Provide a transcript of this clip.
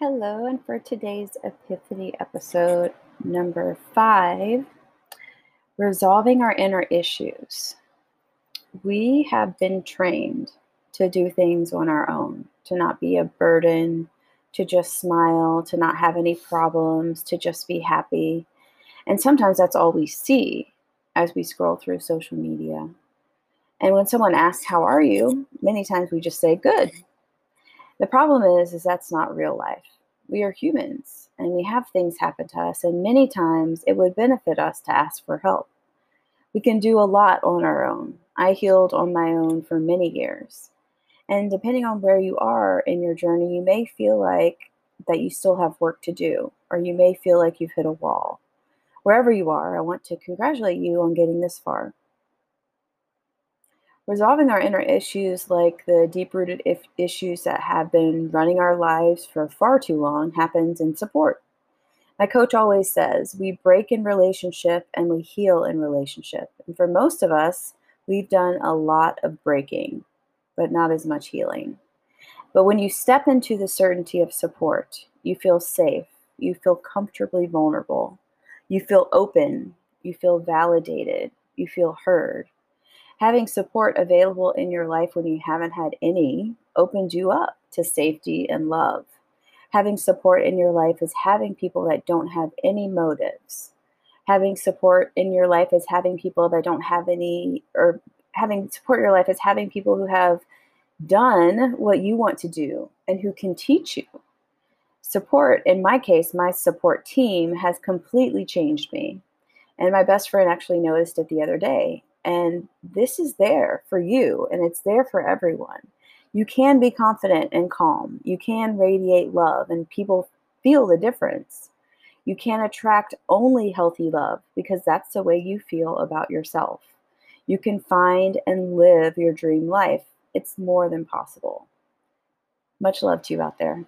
Hello, and for today's Epiphany episode number five, resolving our inner issues. We have been trained to do things on our own, to not be a burden, to just smile, to not have any problems, to just be happy. And sometimes that's all we see as we scroll through social media. And when someone asks, How are you? many times we just say, Good. The problem is, is that's not real life. We are humans and we have things happen to us, and many times it would benefit us to ask for help. We can do a lot on our own. I healed on my own for many years. And depending on where you are in your journey, you may feel like that you still have work to do, or you may feel like you've hit a wall. Wherever you are, I want to congratulate you on getting this far. Resolving our inner issues, like the deep rooted issues that have been running our lives for far too long, happens in support. My coach always says we break in relationship and we heal in relationship. And for most of us, we've done a lot of breaking, but not as much healing. But when you step into the certainty of support, you feel safe, you feel comfortably vulnerable, you feel open, you feel validated, you feel heard having support available in your life when you haven't had any opens you up to safety and love. Having support in your life is having people that don't have any motives. Having support in your life is having people that don't have any, or having support in your life is having people who have done what you want to do and who can teach you. Support, in my case, my support team has completely changed me. And my best friend actually noticed it the other day. And this is there for you and it's there for everyone. You can be confident and calm. You can radiate love and people feel the difference. You can attract only healthy love because that's the way you feel about yourself. You can find and live your dream life. It's more than possible. Much love to you out there.